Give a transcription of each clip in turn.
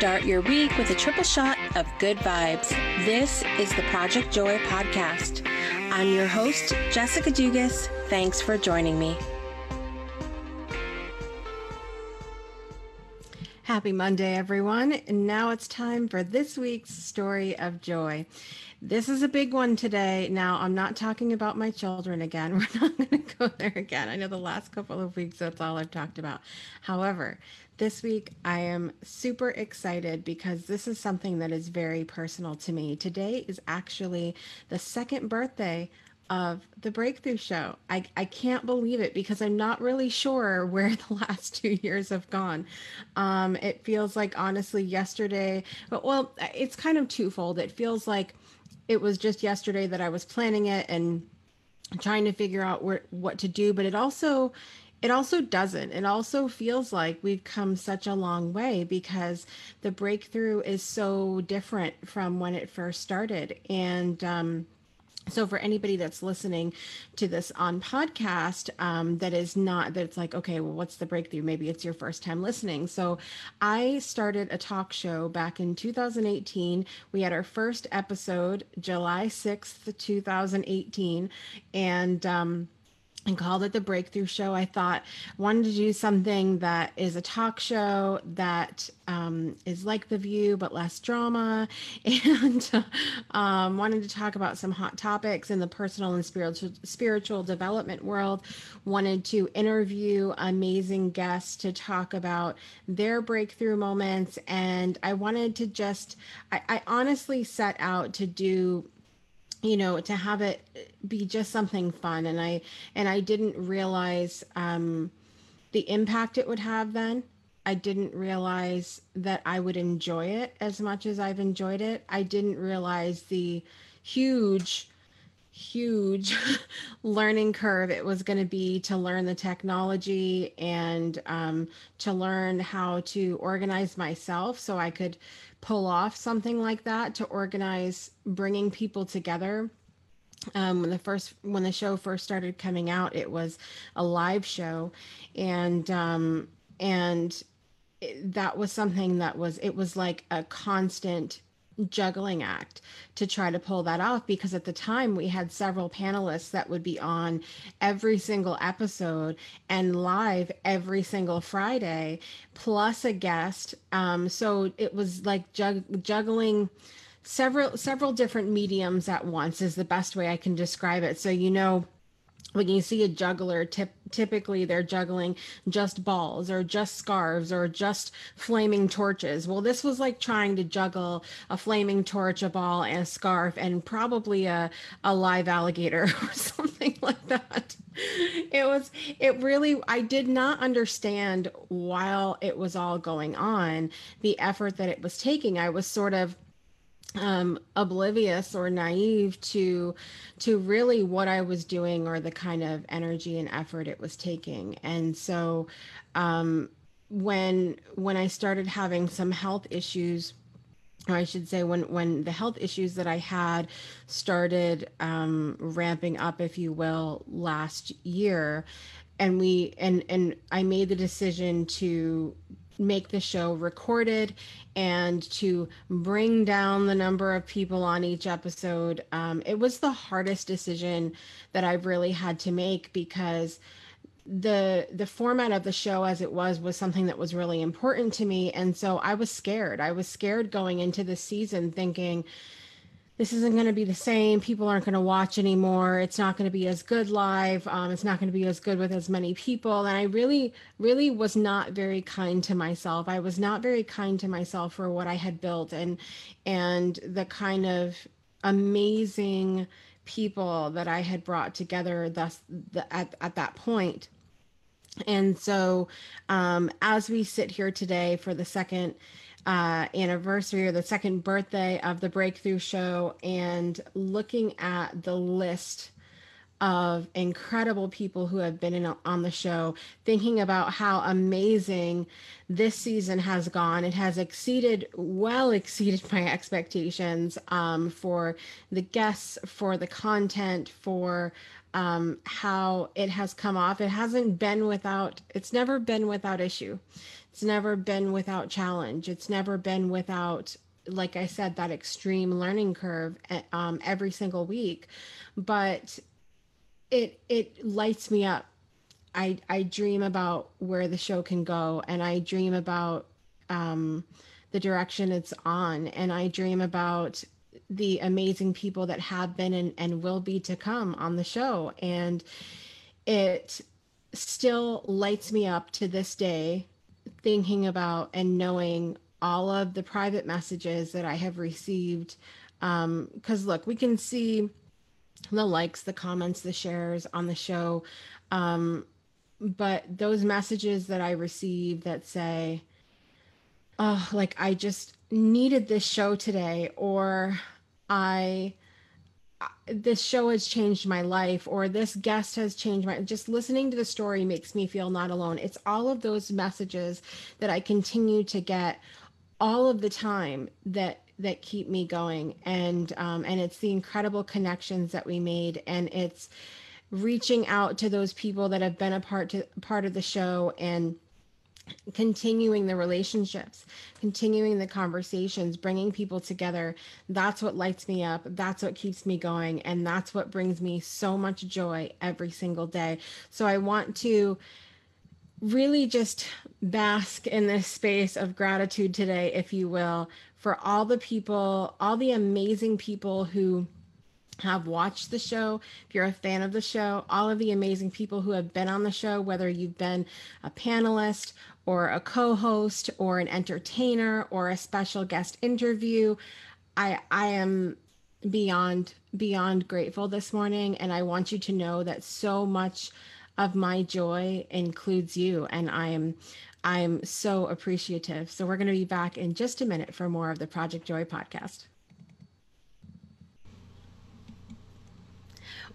Start your week with a triple shot of good vibes. This is the Project Joy podcast. I'm your host, Jessica Dugas. Thanks for joining me. Happy Monday, everyone. And now it's time for this week's story of joy. This is a big one today. Now, I'm not talking about my children again. We're not going to go there again. I know the last couple of weeks, that's all I've talked about. However, this week I am super excited because this is something that is very personal to me. Today is actually the second birthday of the Breakthrough Show. I, I can't believe it because I'm not really sure where the last two years have gone. Um, it feels like, honestly, yesterday, but well, it's kind of twofold. It feels like it was just yesterday that I was planning it and trying to figure out where, what to do, but it also it also doesn't. It also feels like we've come such a long way because the breakthrough is so different from when it first started. And um, so for anybody that's listening to this on podcast um, that is not that's like okay well what's the breakthrough maybe it's your first time listening so i started a talk show back in 2018 we had our first episode july 6th 2018 and um, and called it the breakthrough show i thought wanted to do something that is a talk show that um, is like the view but less drama. And um, wanted to talk about some hot topics in the personal and spiritual spiritual development world. Wanted to interview amazing guests to talk about their breakthrough moments. And i wanted to just I, I honestly set out to do you know to have it be just something fun. And i and i didn't realize um the impact it would have then. I didn't realize that i would enjoy it as much as i've enjoyed it. I didn't realize the huge huge learning curve it was going to be to learn the technology and um, to learn how to organize myself so i could pull off something like that to organize bringing people together. Um, when the first when the show first started coming out it was a live show and um, and it, that was something that was it was like a constant juggling act to try to pull that off because at the time we had several panelists that would be on every single episode and live every single Friday, plus a guest. Um, so it was like jug- juggling several several different mediums at once is the best way I can describe it. So you know when you see a juggler tip, typically they're juggling just balls or just scarves or just flaming torches. Well this was like trying to juggle a flaming torch a ball and a scarf and probably a, a live alligator or something like that. It was it really i did not understand while it was all going on the effort that it was taking. I was sort of um, oblivious or naive to to really what I was doing or the kind of energy and effort it was taking. And so um, when when I started having some health issues, or I should say when when the health issues that I had started um, ramping up, if you will, last year, and we and and I made the decision to make the show recorded and to bring down the number of people on each episode. Um, it was the hardest decision that I've really had to make because the the format of the show as it was was something that was really important to me and so I was scared. I was scared going into the season thinking this isn't going to be the same. People aren't going to watch anymore. It's not going to be as good live. Um, it's not going to be as good with as many people. And I really, really was not very kind to myself. I was not very kind to myself for what I had built and and the kind of amazing people that I had brought together thus the, at, at that point. And so um, as we sit here today for the second uh, anniversary or the second birthday of the Breakthrough Show and looking at the list of incredible people who have been in, on the show, thinking about how amazing this season has gone. It has exceeded, well exceeded my expectations um, for the guests, for the content, for um, how it has come off. It hasn't been without, it's never been without issue it's never been without challenge. It's never been without like i said that extreme learning curve eh, um, every single week. But it it lights me up. I i dream about where the show can go and i dream about um, the direction it's on and i dream about the amazing people that have been and, and will be to come on the show. And it still lights me up to this day thinking about and knowing all of the private messages that I have received. Because, um, look, we can see the likes, the comments, the shares on the show. Um, but those messages that I receive that say, oh, like I just needed this show today, or I this show has changed my life or this guest has changed my just listening to the story makes me feel not alone. It's all of those messages that i continue to get all of the time that that keep me going. And um, and it's the incredible connections that we made and it's reaching out to those people that have been a part to part of the show and continuing the relationships, continuing the conversations, bringing people together. That's what lights me up. That's what keeps me going. And that's what brings me so much joy every single day. So I want to really just bask in this space of gratitude today, if you will, for all the people, all the amazing people who have watched the show, if you're a fan of the show, all of the amazing people who have been on the show, whether you've been a panelist or a co host or an entertainer or a special guest interview. I, I am beyond beyond grateful this morning and I want you to know that so much of my joy includes you and I am I'm so appreciative. So we're going to be back in just a minute for more of the Project Joy podcast.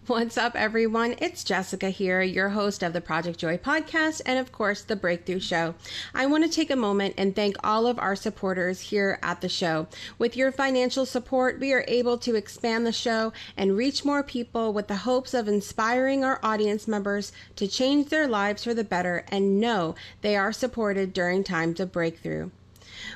What's up, everyone? It's Jessica here, your host of the Project Joy podcast and, of course, the Breakthrough Show. I want to take a moment and thank all of our supporters here at the show. With your financial support, we are able to expand the show and reach more people with the hopes of inspiring our audience members to change their lives for the better and know they are supported during times of breakthrough.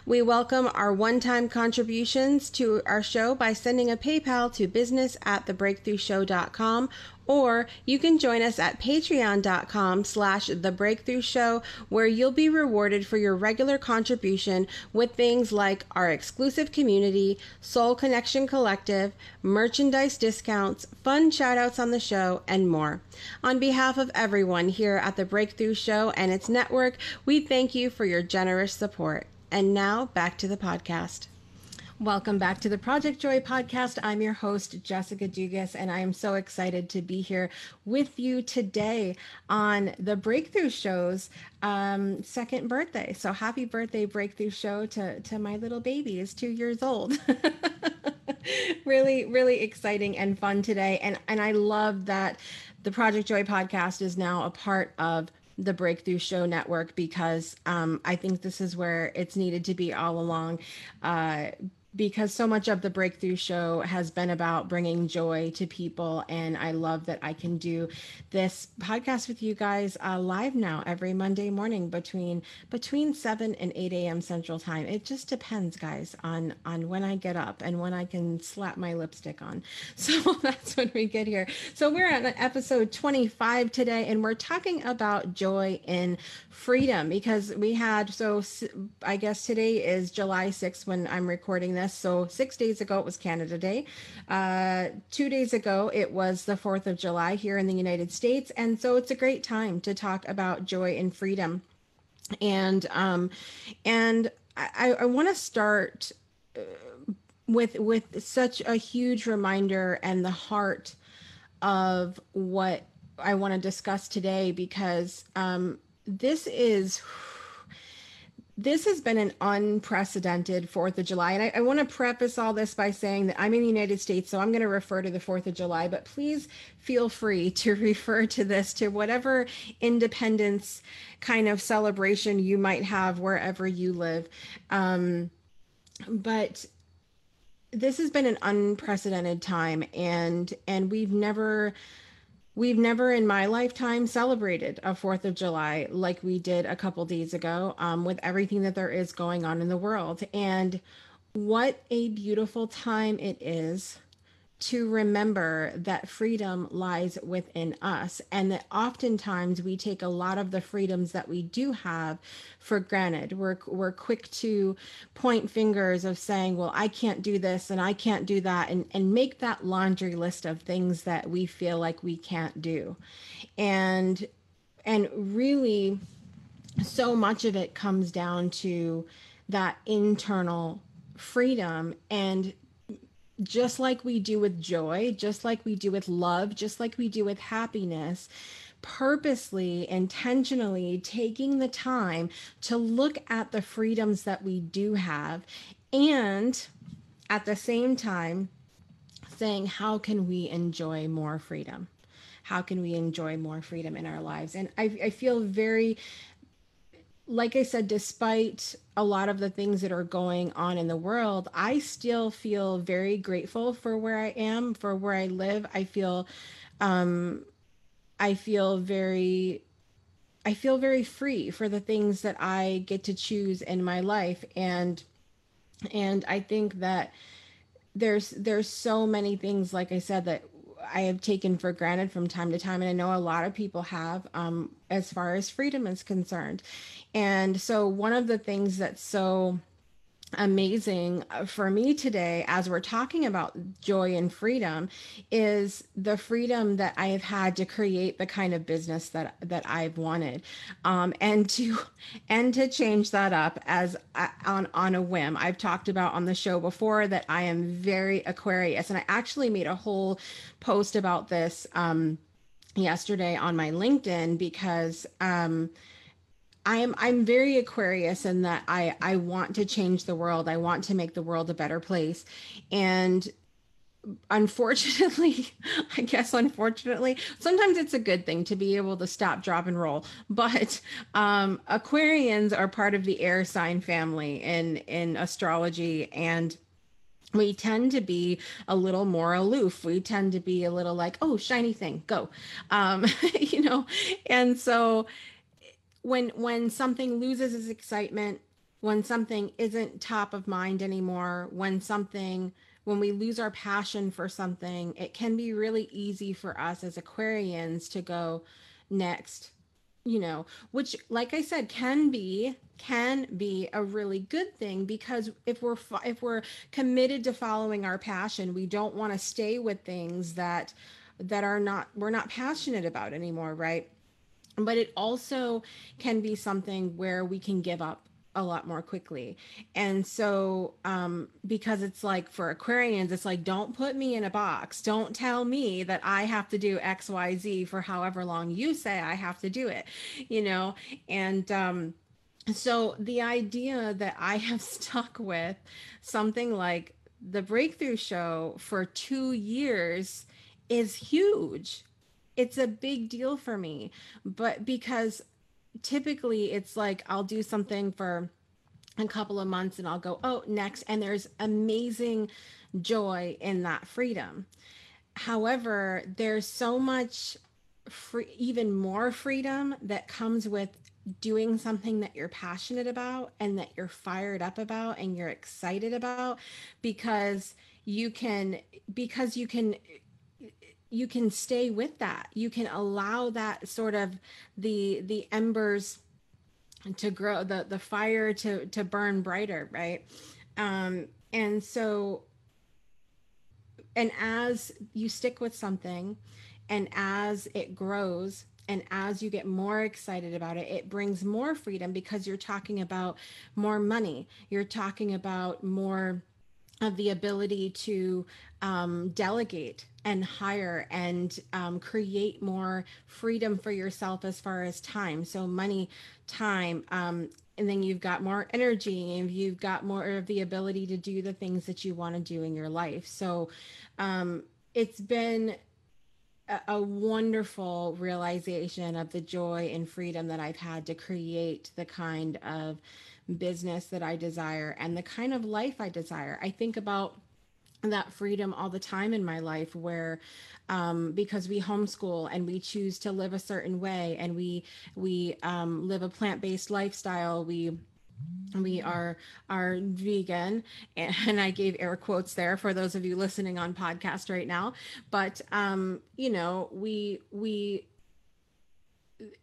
We welcome our one-time contributions to our show by sending a PayPal to business at thebreakthroughshow.com or you can join us at patreon.com slash the breakthrough show where you'll be rewarded for your regular contribution with things like our exclusive community soul connection collective merchandise discounts fun shoutouts on the show and more. On behalf of everyone here at the breakthrough show and its network we thank you for your generous support and now back to the podcast. Welcome back to the Project Joy podcast. I'm your host, Jessica Dugas, and I am so excited to be here with you today on the Breakthrough Show's um, second birthday. So happy birthday, Breakthrough Show, to, to my little baby, is two years old. really, really exciting and fun today. And, and I love that the Project Joy podcast is now a part of the Breakthrough Show Network because um, I think this is where it's needed to be all along. Uh, because so much of the breakthrough show has been about bringing joy to people and i love that i can do this podcast with you guys uh, live now every monday morning between between 7 and 8 a.m central time. It just depends guys on on when i get up and when i can slap my lipstick on. So that's when we get here. So we're at episode 25 today and we're talking about joy in freedom because we had so i guess today is july 6th when i'm recording this. So six days ago, it was Canada Day. Uh, two days ago, it was the 4th of July here in the United States. And so it's a great time to talk about joy and freedom. And, um, and I, I want to start uh, with, with such a huge reminder and the heart of what I want to discuss today because um, this is this has been an unprecedented Fourth of July. And I, I want to preface all this by saying that I'm in the United States, so I'm going to refer to the Fourth of July, but please feel free to refer to this to whatever independence kind of celebration you might have wherever you live. Um, but this has been an unprecedented time and and we've never we've never in my lifetime celebrated a Fourth of July like we did a couple days ago um, with everything that there is going on in the world. And what a beautiful time it is to remember that freedom lies within us and that oftentimes we take a lot of the freedoms that we do have for granted. We're we're quick to point fingers of saying well I can't do this and I can't do that and and make that laundry list of things that we feel like we can't do. And and really so much of it comes down to that internal freedom and just like we do with joy, just like we do with love, just like we do with happiness, purposely, intentionally taking the time to look at the freedoms that we do have and at the same time saying, how can we enjoy more freedom? How can we enjoy more freedom in our lives? And I, I feel very like I said, despite a lot of the things that are going on in the world, I still feel very grateful for where I am, for where I live. I feel, um, I feel very, I feel very free for the things that I get to choose in my life, and, and I think that there's there's so many things, like I said, that I have taken for granted from time to time, and I know a lot of people have, um, as far as freedom is concerned. And so, one of the things that's so amazing uh, for me today as we're talking about joy and freedom is the freedom that I have had to create the kind of business that that I've wanted. Um, and to and to change that up as uh, on on a whim. I've talked about on the show before that I am very Aquarius and I actually made a whole post about this um, yesterday on my LinkedIn because um, I'm I'm very Aquarius in that I I want to change the world. I want to make the world a better place. And unfortunately, I guess unfortunately, sometimes it's a good thing to be able to stop, drop, and roll. But um, Aquarians are part of the air sign family in in astrology and we tend to be a little more aloof we tend to be a little like oh shiny thing go um you know and so when when something loses its excitement when something isn't top of mind anymore when something when we lose our passion for something it can be really easy for us as aquarians to go next you know which like i said can be can be a really good thing because if we're if we're committed to following our passion we don't want to stay with things that that are not we're not passionate about anymore right but it also can be something where we can give up a lot more quickly. And so, um, because it's like for Aquarians, it's like, don't put me in a box. Don't tell me that I have to do X, Y, Z for however long you say I have to do it, you know? And, um, so the idea that I have stuck with something like the breakthrough show for two years is huge it's a big deal for me but because typically it's like I'll do something for a couple of months and I'll go oh next and there's amazing joy in that freedom. However there's so much free even more freedom that comes with doing something that you're passionate about and that you're fired up about and you're excited about because you can because you can you can stay with that. You can allow that sort of the the embers to grow the the fire to to burn brighter right? Um and so and as you stick with something and as it grows and as you get more excited about it it brings more freedom because you're talking about more money. You're talking about more of the ability to um, delegate and hire and um, create more freedom for yourself as far as time. So, money, time, um, and then you've got more energy and you've got more of the ability to do the things that you want to do in your life. So, um, it's been a, a wonderful realization of the joy and freedom that I've had to create the kind of business that I desire and the kind of life I desire. I think about that freedom all the time in my life where um, because we homeschool and we choose to live a certain way and we we um, live a plant-based lifestyle we we are are vegan. And i gave air quotes there for those of you listening on podcast right now. But um you know we we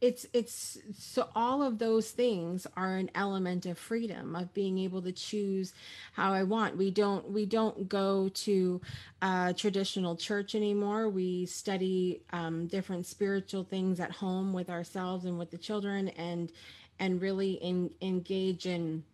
it's it's so all of those things are an element of freedom of being able to choose how i want. We don't we don't go to a traditional church anymore. We study um, different spiritual things at home with ourselves and with the children and and really in, engage in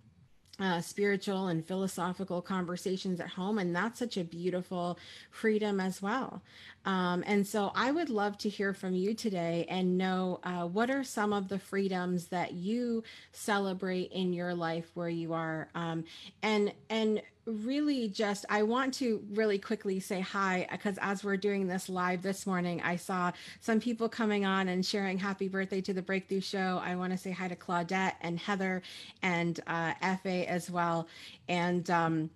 uh, spiritual and philosophical conversations at home. And that's such a beautiful freedom as well. Um, and so I would love to hear from you today and know uh, what are some of the freedoms that you celebrate in your life where you are. Um, and, and really just i want to really quickly say hi because as we're doing this live this morning i saw some people coming on and sharing happy birthday to the breakthrough show. I want to say hi to claudette and heather and uh, fa as well. And um,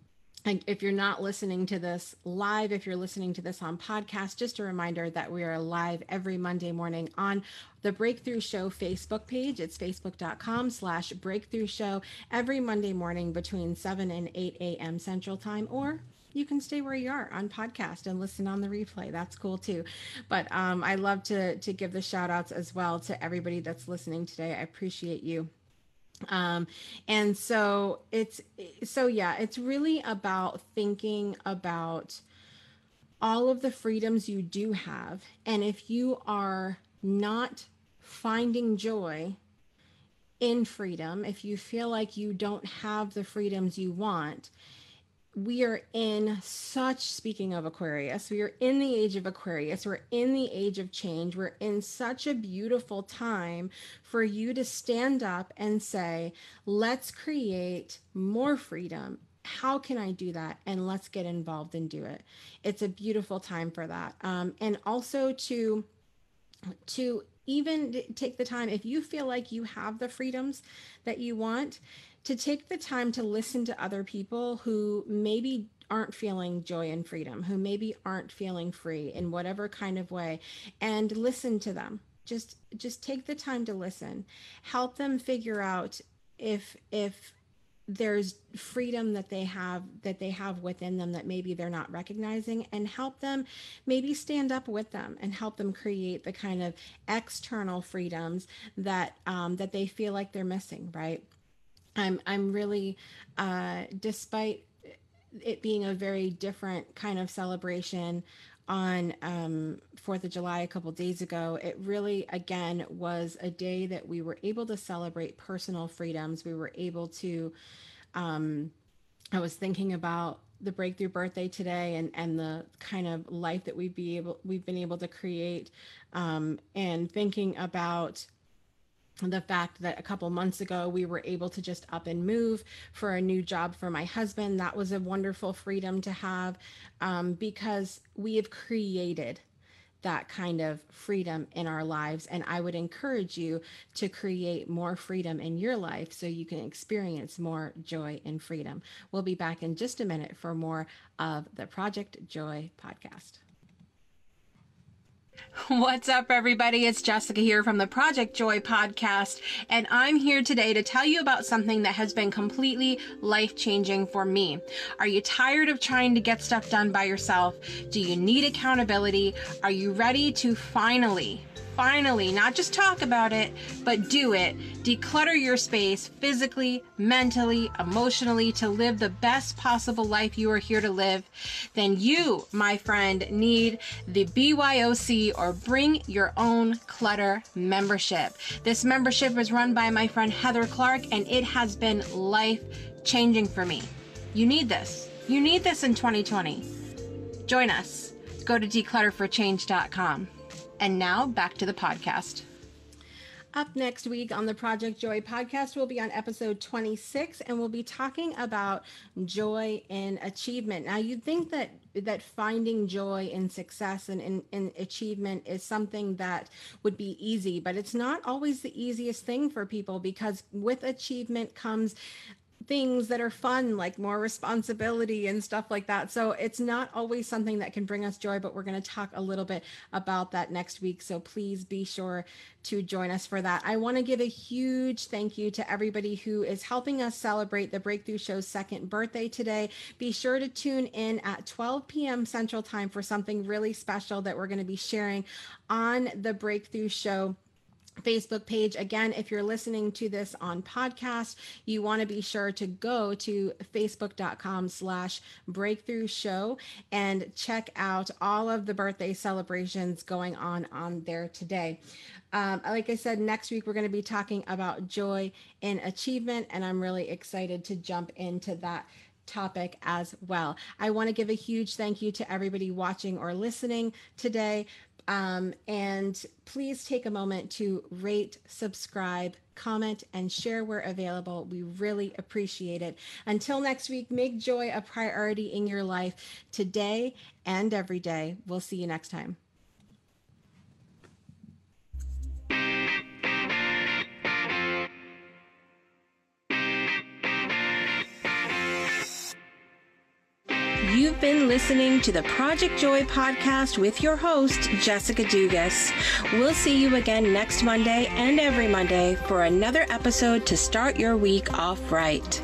if you're not listening to this live, if you're listening to this on podcast, just a reminder that we are live every Monday morning on the Breakthrough Show Facebook page. It's facebook.com slash breakthrough show every Monday morning between 7 and 8 a.m. Central Time, or you can stay where you are on podcast and listen on the replay. That's cool too. But um, I love to to give the shout outs as well to everybody that's listening today. I appreciate you um and so it's so yeah it's really about thinking about all of the freedoms you do have. And if you are not finding joy in freedom if you feel like you don't have the freedoms you want we are in such speaking of aquarius we are in the age of aquarius we're in the age of change we're in such a beautiful time for you to stand up and say let's create more freedom. How can i do that? And let's get involved and do it. It's a beautiful time for that. Um, and also to to even take the time if you feel like you have the freedoms that you want to take the time to listen to other people who maybe aren't feeling joy and freedom, who maybe aren't feeling free in whatever kind of way, and listen to them. Just just take the time to listen. Help them figure out if if there's freedom that they have that they have within them that maybe they're not recognizing and help them maybe stand up with them and help them create the kind of external freedoms that um, that they feel like they're missing right I'm I'm really, uh, despite it being a very different kind of celebration on um, Fourth of July a couple days ago, it really again was a day that we were able to celebrate personal freedoms. We were able to. Um, I was thinking about the breakthrough birthday today and and the kind of life that we've be able we've been able to create, um, and thinking about the fact that a couple months ago we were able to just up and move for a new job for my husband. That was a wonderful freedom to have um, because we have created that kind of freedom in our lives. And i would encourage you to create more freedom in your life so you can experience more joy and freedom. We'll be back in just a minute for more of the project joy podcast What's up, everybody? It's Jessica here from the Project Joy podcast, and I'm here today to tell you about something that has been completely life changing for me. Are you tired of trying to get stuff done by yourself? Do you need accountability? Are you ready to finally finally not just talk about it, but do it. Declutter your space physically, mentally, emotionally to live the best possible life you are here to live. Then you, my friend, need the BYOC or Bring Your Own Clutter membership. This membership is run by my friend Heather Clark and it has been life changing for me. You need this. You need this in 2020. Join us. Go to declutterforchange.com. And now back to the podcast. Up next week on the Project Joy podcast, we'll be on episode 26 and we'll be talking about joy in achievement. Now, you'd think that that finding joy in success and in, in achievement is something that would be easy, but it's not always the easiest thing for people because with achievement comes things that are fun, like more responsibility and stuff like that. So it's not always something that can bring us joy, but we're going to talk a little bit about that next week. So please be sure to join us for that. I want to give a huge thank you to everybody who is helping us celebrate the Breakthrough Show's second birthday today. Be sure to tune in at 12 p.m. Central Time for something really special that we're going to be sharing on the Breakthrough Show Facebook page. Again, if you're listening to this on podcast, you want to be sure to go to facebook.com slash breakthrough show and check out all of the birthday celebrations going on on there today. Um, like I said, next week we're going to be talking about joy in achievement, and I'm really excited to jump into that topic as well. I want to give a huge thank you to everybody watching or listening today. Um, and please take a moment to rate, subscribe, comment, and share where available. We really appreciate it. Until next week, make joy a priority in your life today and every day. We'll see you next time. You've been listening to the Project Joy podcast with your host, Jessica Dugas. We'll see you again next Monday and every Monday for another episode to start your week off right.